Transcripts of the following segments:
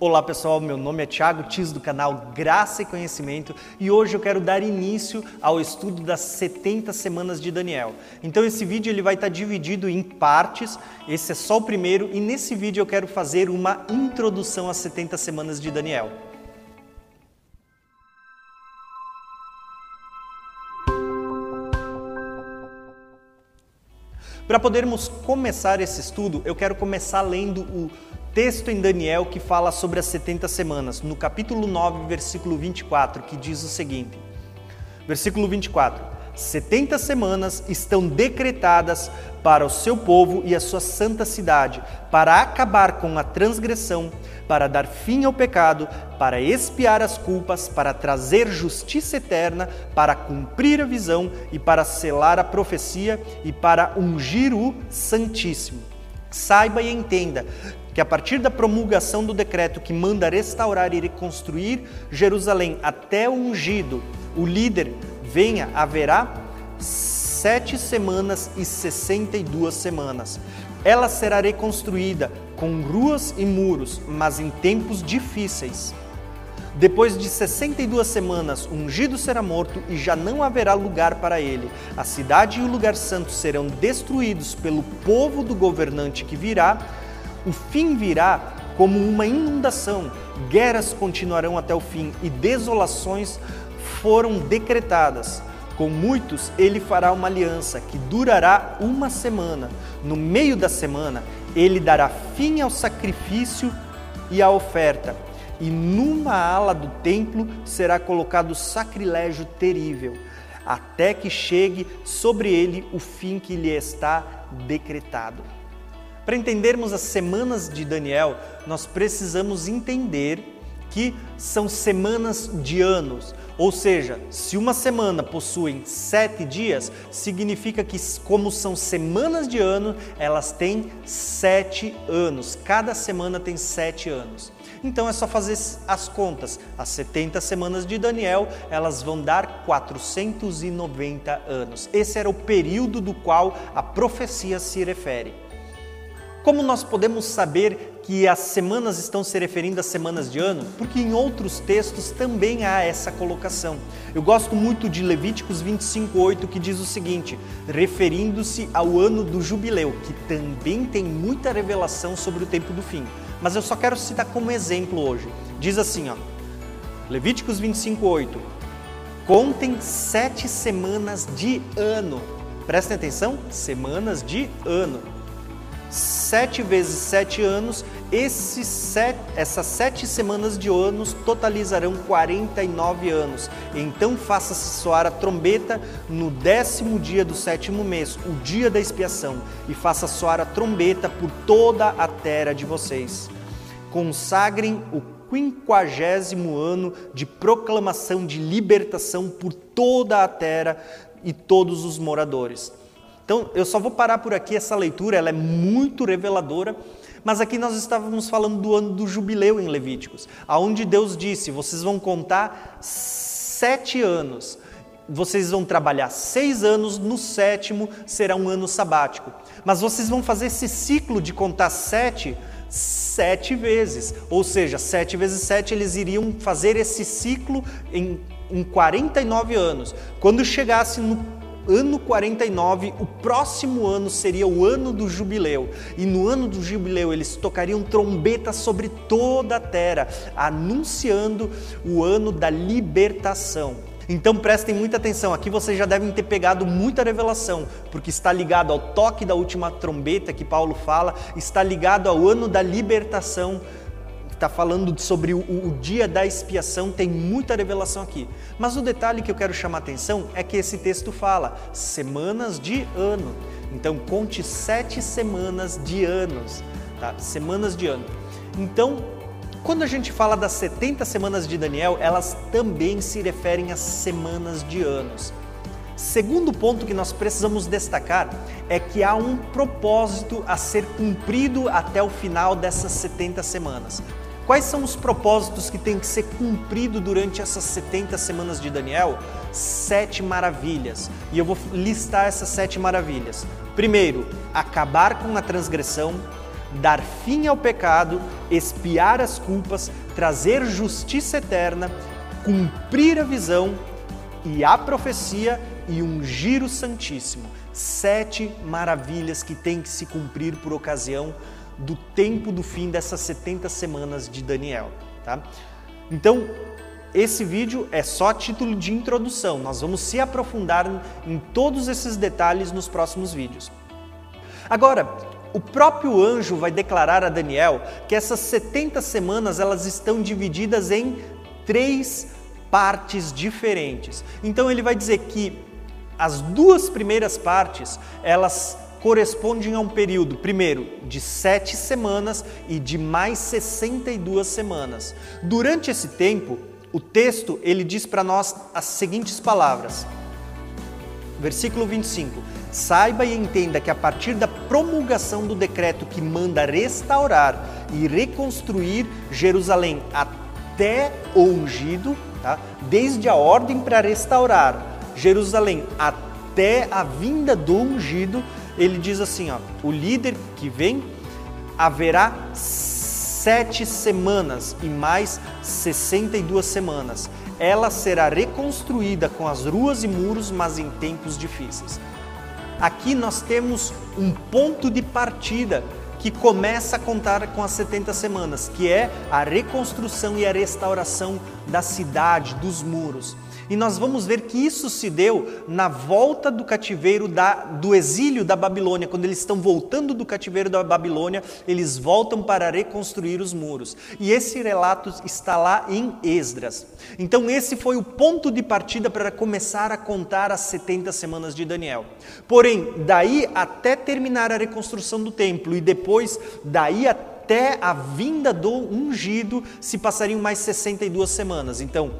Olá pessoal, meu nome é Thiago Tis do canal Graça e Conhecimento e hoje eu quero dar início ao estudo das 70 semanas de Daniel. Então esse vídeo ele vai estar dividido em partes, esse é só o primeiro e nesse vídeo eu quero fazer uma introdução às 70 semanas de Daniel. Para podermos começar esse estudo, eu quero começar lendo o texto em Daniel que fala sobre as 70 semanas, no capítulo 9, versículo 24, que diz o seguinte: Versículo 24: 70 semanas estão decretadas para o seu povo e a sua santa cidade, para acabar com a transgressão, para dar fim ao pecado, para expiar as culpas, para trazer justiça eterna, para cumprir a visão e para selar a profecia e para ungir o Santíssimo. Saiba e entenda que a partir da promulgação do decreto que manda restaurar e reconstruir Jerusalém até o ungido, o líder venha, haverá sete semanas e sessenta e duas semanas. Ela será reconstruída com ruas e muros, mas em tempos difíceis. Depois de 62 semanas, o ungido será morto e já não haverá lugar para ele. A cidade e o lugar santo serão destruídos pelo povo do governante que virá. O fim virá como uma inundação. Guerras continuarão até o fim e desolações foram decretadas. Com muitos ele fará uma aliança que durará uma semana. No meio da semana, ele dará fim ao sacrifício e à oferta. E numa ala do templo será colocado sacrilégio terrível, até que chegue sobre ele o fim que lhe está decretado. Para entendermos as semanas de Daniel, nós precisamos entender que são semanas de anos. Ou seja, se uma semana possui sete dias, significa que, como são semanas de ano, elas têm sete anos. Cada semana tem sete anos. Então é só fazer as contas. As 70 semanas de Daniel, elas vão dar 490 anos. Esse era o período do qual a profecia se refere. Como nós podemos saber que as semanas estão se referindo às semanas de ano? Porque em outros textos também há essa colocação. Eu gosto muito de Levíticos 25:8 que diz o seguinte, referindo-se ao ano do jubileu, que também tem muita revelação sobre o tempo do fim. Mas eu só quero citar como exemplo hoje. Diz assim, ó, Levíticos 25:8. Contem sete semanas de ano. Prestem atenção, semanas de ano sete vezes sete anos, esses sete, essas sete semanas de anos totalizarão 49 anos. Então faça-se soar a trombeta no décimo dia do sétimo mês, o dia da expiação, e faça soar a trombeta por toda a terra de vocês. Consagrem o quinquagésimo ano de proclamação de libertação por toda a terra e todos os moradores. Então, eu só vou parar por aqui essa leitura, ela é muito reveladora, mas aqui nós estávamos falando do ano do jubileu em Levíticos, aonde Deus disse: vocês vão contar sete anos, vocês vão trabalhar seis anos, no sétimo será um ano sabático. Mas vocês vão fazer esse ciclo de contar sete sete vezes, ou seja, sete vezes sete eles iriam fazer esse ciclo em, em 49 anos. Quando chegasse no ano 49, o próximo ano seria o ano do jubileu. E no ano do jubileu eles tocariam trombetas sobre toda a terra, anunciando o ano da libertação. Então prestem muita atenção, aqui vocês já devem ter pegado muita revelação, porque está ligado ao toque da última trombeta que Paulo fala, está ligado ao ano da libertação está falando sobre o, o, dia da expiação, tem muita revelação aqui. Mas o detalhe que eu quero chamar a atenção é que esse texto fala semanas de ano. Então conte sete semanas de anos, tá? Semanas de ano. Então, quando a gente fala das 70 semanas de Daniel, elas também se referem às semanas de anos. Segundo ponto que nós precisamos destacar é que há um propósito a ser cumprido até o final dessas 70 semanas. Quais são os propósitos que têm que ser cumpridos durante essas 70 semanas de Daniel? Sete maravilhas. E eu vou listar essas sete maravilhas. Primeiro, acabar com a transgressão. dar fim ao pecado, expiar as culpas, trazer justiça eterna, cumprir a visão e a profecia e ungir o Santíssimo. Sete maravilhas que têm que se cumprir por ocasião do tempo do fim dessas 70 semanas de Daniel. Tá? Então, esse vídeo é só título de introdução, nós vamos se aprofundar em todos esses detalhes nos próximos vídeos. Agora, o próprio anjo vai declarar a Daniel que essas 70 semanas elas estão divididas em três partes diferentes. Então ele vai dizer que as duas primeiras partes elas correspondem a um período, primeiro, de sete semanas e de mais 62 semanas. Durante esse tempo, o texto ele diz para nós as seguintes palavras. Versículo 25: Saiba e entenda que a partir da promulgação do decreto que manda restaurar e reconstruir Jerusalém até o ungido, tá? desde a ordem para restaurar Jerusalém até a vinda do ungido, ele diz assim: ó, o líder que vem haverá sete semanas e mais 62 semanas. Ela será reconstruída com as ruas e muros, mas em tempos difíceis. Aqui nós temos um ponto de partida que começa a contar com as 70 semanas, que é a reconstrução e a restauração da cidade, dos muros. E nós vamos ver que isso se deu na volta do cativeiro da, do exílio da Babilônia. Quando eles estão voltando do cativeiro da Babilônia, eles voltam para reconstruir os muros. E esse relato está lá em Esdras. Então, esse foi o ponto de partida para começar a contar as 70 semanas de Daniel. Porém, daí até terminar a reconstrução do templo e depois, daí até a vinda do ungido, se passariam mais 62 semanas. Então,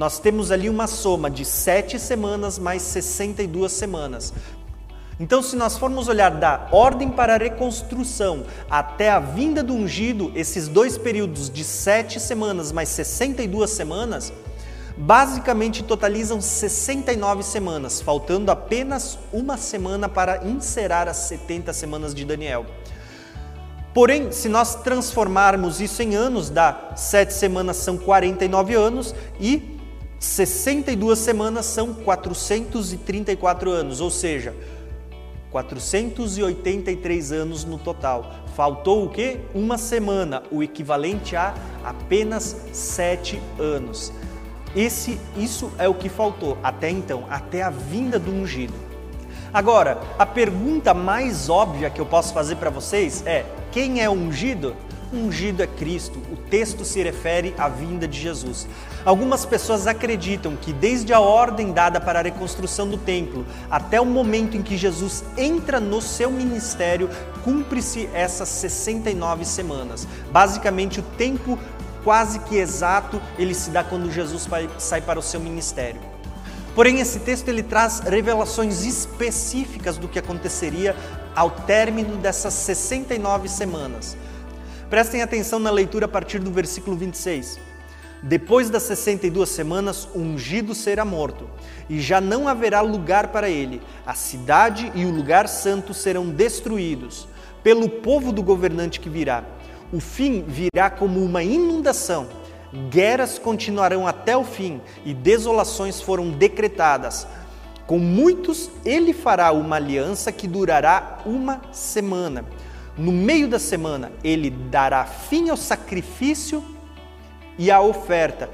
nós temos ali uma soma de sete semanas mais 62 semanas. Então, se nós formos olhar da ordem para a reconstrução até a vinda do ungido, esses dois períodos de sete semanas mais 62 semanas, basicamente totalizam 69 semanas, faltando apenas uma semana para encerrar as 70 semanas de Daniel. Porém, se nós transformarmos isso em anos, dá sete semanas são 49 anos e 62 semanas são 434 anos, ou seja, 483 anos no total. Faltou o que? Uma semana, o equivalente a apenas sete anos. Esse, isso é o que faltou até então, até a vinda do ungido. Agora, a pergunta mais óbvia que eu posso fazer para vocês é: quem é ungido? Ungido é Cristo. O texto se refere à vinda de Jesus. Algumas pessoas acreditam que desde a ordem dada para a reconstrução do templo até o momento em que Jesus entra no seu ministério, cumpre-se essas 69 semanas. Basicamente, o tempo quase que exato ele se dá quando Jesus sai para o seu ministério. Porém, esse texto ele traz revelações específicas do que aconteceria ao término dessas 69 semanas. Prestem atenção na leitura a partir do versículo 26. Depois das 62 semanas, o ungido será morto, e já não haverá lugar para ele. A cidade e o lugar santo serão destruídos pelo povo do governante que virá. O fim virá como uma inundação. Guerras continuarão até o fim e desolações foram decretadas. Com muitos ele fará uma aliança que durará uma semana no meio da semana, ele dará fim ao sacrifício e à oferta.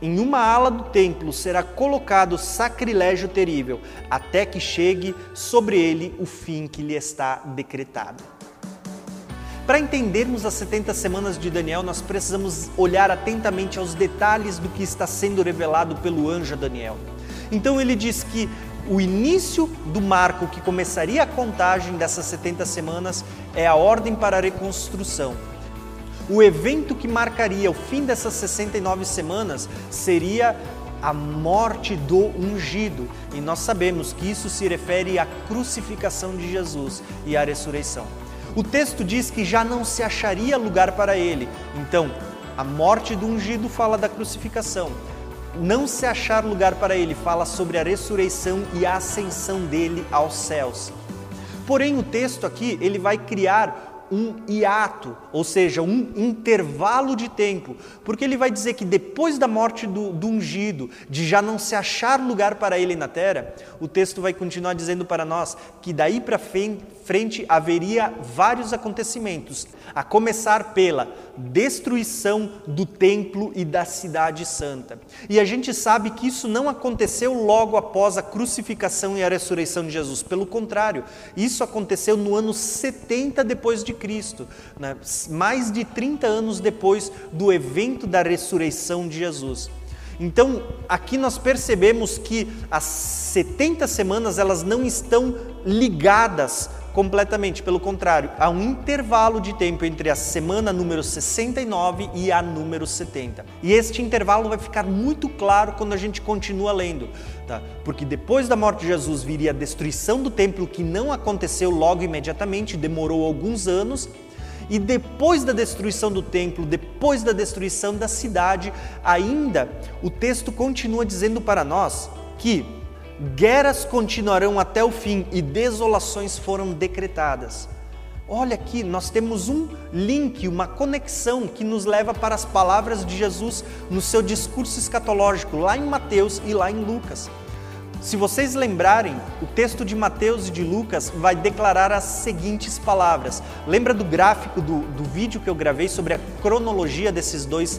Em uma ala do templo será colocado sacrilégio terrível, até que chegue sobre ele o fim que lhe está decretado. Para entendermos as 70 semanas de Daniel, nós precisamos olhar atentamente aos detalhes do que está sendo revelado pelo anjo Daniel. Então ele diz que o início do marco que começaria a contagem dessas 70 semanas é a ordem para a reconstrução. O evento que marcaria o fim dessas 69 semanas seria a morte do ungido, e nós sabemos que isso se refere à crucificação de Jesus e à ressurreição. O texto diz que já não se acharia lugar para ele, então a morte do ungido fala da crucificação não se achar lugar para ele, fala sobre a ressurreição e a ascensão dele aos céus. Porém, o texto aqui, ele vai criar um hiato, ou seja, um intervalo de tempo, porque ele vai dizer que depois da morte do, do, ungido, de já não se achar lugar para ele na terra, o texto vai continuar dizendo para nós que daí para frente haveria vários acontecimentos, a começar pela destruição do templo e da cidade santa. E a gente sabe que isso não aconteceu logo após a crucificação e a ressurreição de Jesus, pelo contrário, isso aconteceu no ano 70 depois de Cristo, né? mais de 30 anos depois do evento da ressurreição de Jesus. Então, aqui nós percebemos que as 70 semanas elas não estão ligadas completamente, pelo contrário, há um intervalo de tempo entre a semana número 69 e a número 70. E este intervalo vai ficar muito claro quando a gente continua lendo, tá? Porque depois da morte de Jesus viria a destruição do templo que não aconteceu logo imediatamente, demorou alguns anos, e depois da destruição do templo, depois da destruição da cidade, ainda o texto continua dizendo para nós que guerras continuarão até o fim e desolações foram decretadas. Olha aqui, nós temos um link, uma conexão que nos leva para as palavras de Jesus no seu discurso escatológico, lá em Mateus e lá em Lucas. Se vocês lembrarem, o texto de Mateus e de Lucas vai declarar as seguintes palavras. Lembra do gráfico do, do vídeo que eu gravei sobre a cronologia desses dois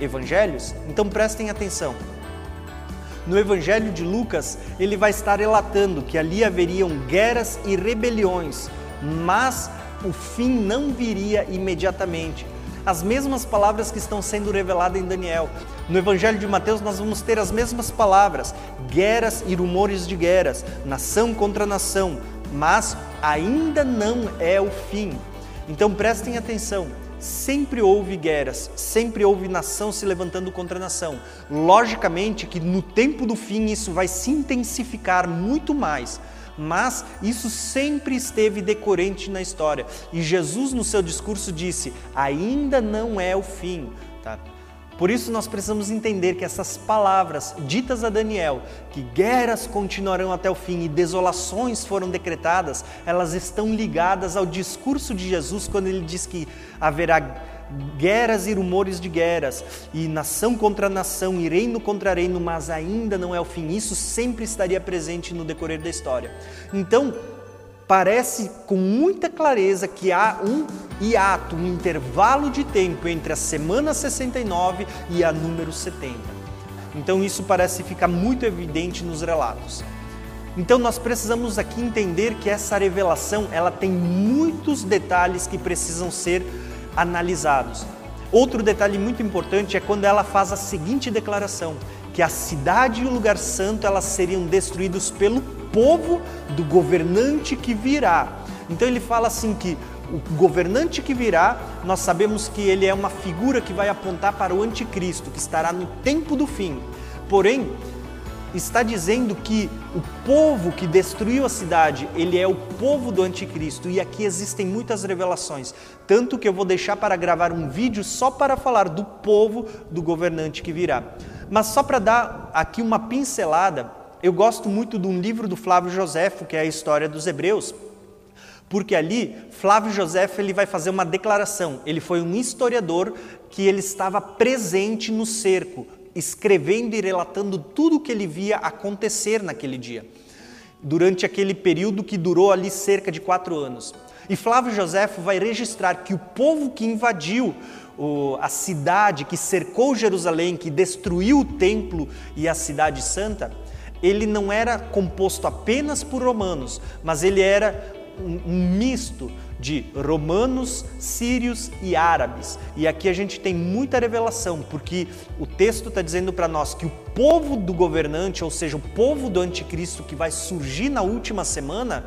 evangelhos? Então prestem atenção. No Evangelho de Lucas, ele vai estar relatando que ali haveriam guerras e rebeliões, mas o fim não viria imediatamente. As mesmas palavras que estão sendo reveladas em Daniel. No Evangelho de Mateus, nós vamos ter as mesmas palavras: guerras e rumores de guerras, nação contra nação, mas ainda não é o fim. Então prestem atenção sempre houve guerras, sempre houve nação se levantando contra nação. Logicamente que no tempo do fim isso vai se intensificar muito mais, mas isso sempre esteve decorrente na história. E Jesus no seu discurso disse: ainda não é o fim. Tá? Por isso nós precisamos entender que essas palavras ditas a Daniel, que guerras continuarão até o fim e desolações foram decretadas, elas estão ligadas ao discurso de Jesus quando ele diz que haverá guerras e rumores de guerras, e nação contra nação, e reino contra reino, mas ainda não é o fim. Isso sempre estaria presente no decorrer da história. Então, parece com muita clareza que há um hiato, um intervalo de tempo entre a semana 69 e a número 70. Então isso parece ficar muito evidente nos relatos. Então nós precisamos aqui entender que essa revelação, ela tem muitos detalhes que precisam ser analisados. Outro detalhe muito importante é quando ela faz a seguinte declaração: que a cidade e o lugar santo elas seriam destruídos pelo povo do governante que virá. Então ele fala assim que o governante que virá, nós sabemos que ele é uma figura que vai apontar para o anticristo, que estará no tempo do fim. Porém, está dizendo que o povo que destruiu a cidade, ele é o povo do anticristo, e aqui existem muitas revelações, tanto que eu vou deixar para gravar um vídeo só para falar do povo do governante que virá. Mas só para dar aqui uma pincelada, eu gosto muito de um livro do Flávio Joséfo, que é a história dos Hebreus, porque ali Flávio Joséfo ele vai fazer uma declaração. Ele foi um historiador que ele estava presente no cerco, escrevendo e relatando tudo o que ele via acontecer naquele dia, durante aquele período que durou ali cerca de quatro anos. E Flávio Joséfo vai registrar que o povo que invadiu o, a cidade, que cercou Jerusalém, que destruiu o templo e a cidade santa, ele não era composto apenas por romanos, mas ele era um, um misto de romanos, sírios e árabes. E aqui a gente tem muita revelação, porque o texto está dizendo para nós que o povo do governante, ou seja, o povo do anticristo que vai surgir na última semana,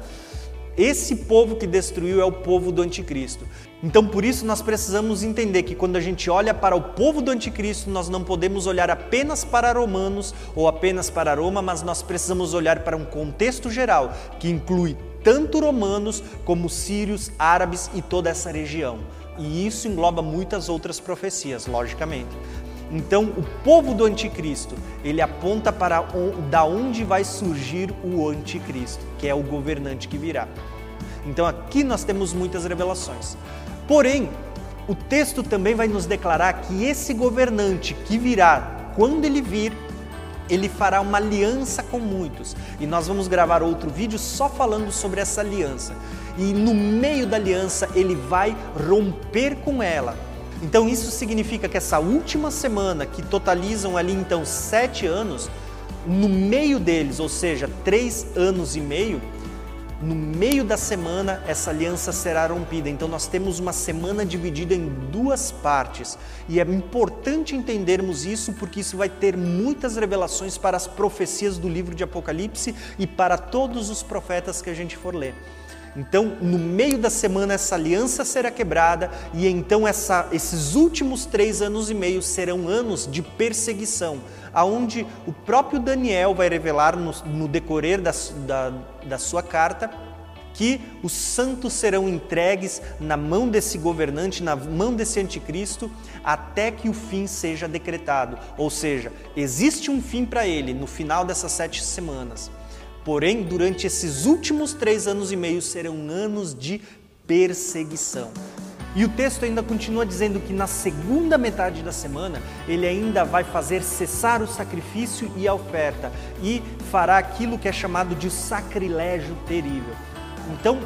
esse povo que destruiu é o povo do anticristo. Então, por isso, nós precisamos entender que quando a gente olha para o povo do anticristo, nós não podemos olhar apenas para romanos ou apenas para Roma, mas nós precisamos olhar para um contexto geral que inclui tanto romanos como sírios, árabes e toda essa região. E isso engloba muitas outras profecias, logicamente. Então, o povo do anticristo, ele aponta para da onde vai surgir o anticristo, que é o governante que virá. Então aqui nós temos muitas revelações. Porém, o texto também vai nos declarar que esse governante que virá, quando ele vir, ele fará uma aliança com muitos. E nós vamos gravar outro vídeo só falando sobre essa aliança. E no meio da aliança ele vai romper com ela. Então isso significa que essa última semana, que totalizam ali então sete anos, no meio deles, ou seja, três anos e meio, no meio da semana essa aliança será rompida. Então nós temos uma semana dividida em duas partes. E é importante entendermos isso porque isso vai ter muitas revelações para as profecias do livro de Apocalipse e para todos os profetas que a gente for ler. Então, no meio da semana, essa aliança será quebrada, e então essa, esses últimos três anos e meio serão anos de perseguição, aonde o próprio Daniel vai revelar no, no decorrer da, da, da sua carta que os santos serão entregues na mão desse governante, na mão desse anticristo, até que o fim seja decretado. Ou seja, existe um fim para ele no final dessas sete semanas. Porém, durante esses últimos três anos e meio serão anos de perseguição. E o texto ainda continua dizendo que na segunda metade da semana ele ainda vai fazer cessar o sacrifício e a oferta e fará aquilo que é chamado de sacrilégio terrível. Então,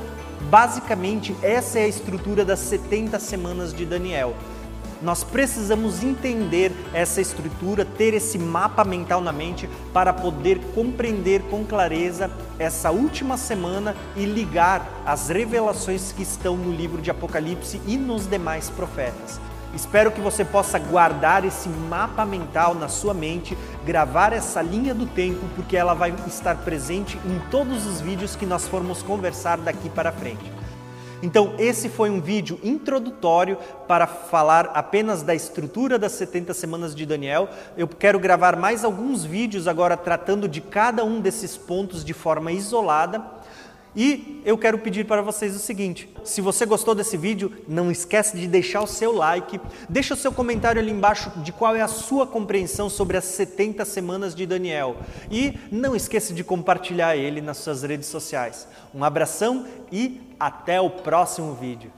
basicamente, essa é a estrutura das 70 semanas de Daniel. Nós precisamos entender essa estrutura, ter esse mapa mental na mente para poder compreender com clareza essa última semana e ligar as revelações que estão no livro de Apocalipse e nos demais profetas. Espero que você possa guardar esse mapa mental na sua mente, gravar essa linha do tempo, porque ela vai estar presente em todos os vídeos que nós formos conversar daqui para frente. Então, esse foi um vídeo introdutório para falar apenas da estrutura das 70 semanas de Daniel. Eu quero gravar mais alguns vídeos agora tratando de cada um desses pontos de forma isolada. E eu quero pedir para vocês o seguinte: se você gostou desse vídeo, não esquece de deixar o seu like, deixa o seu comentário ali embaixo de qual é a sua compreensão sobre as 70 semanas de Daniel e não esqueça de compartilhar ele nas suas redes sociais. Um abração e até o próximo vídeo.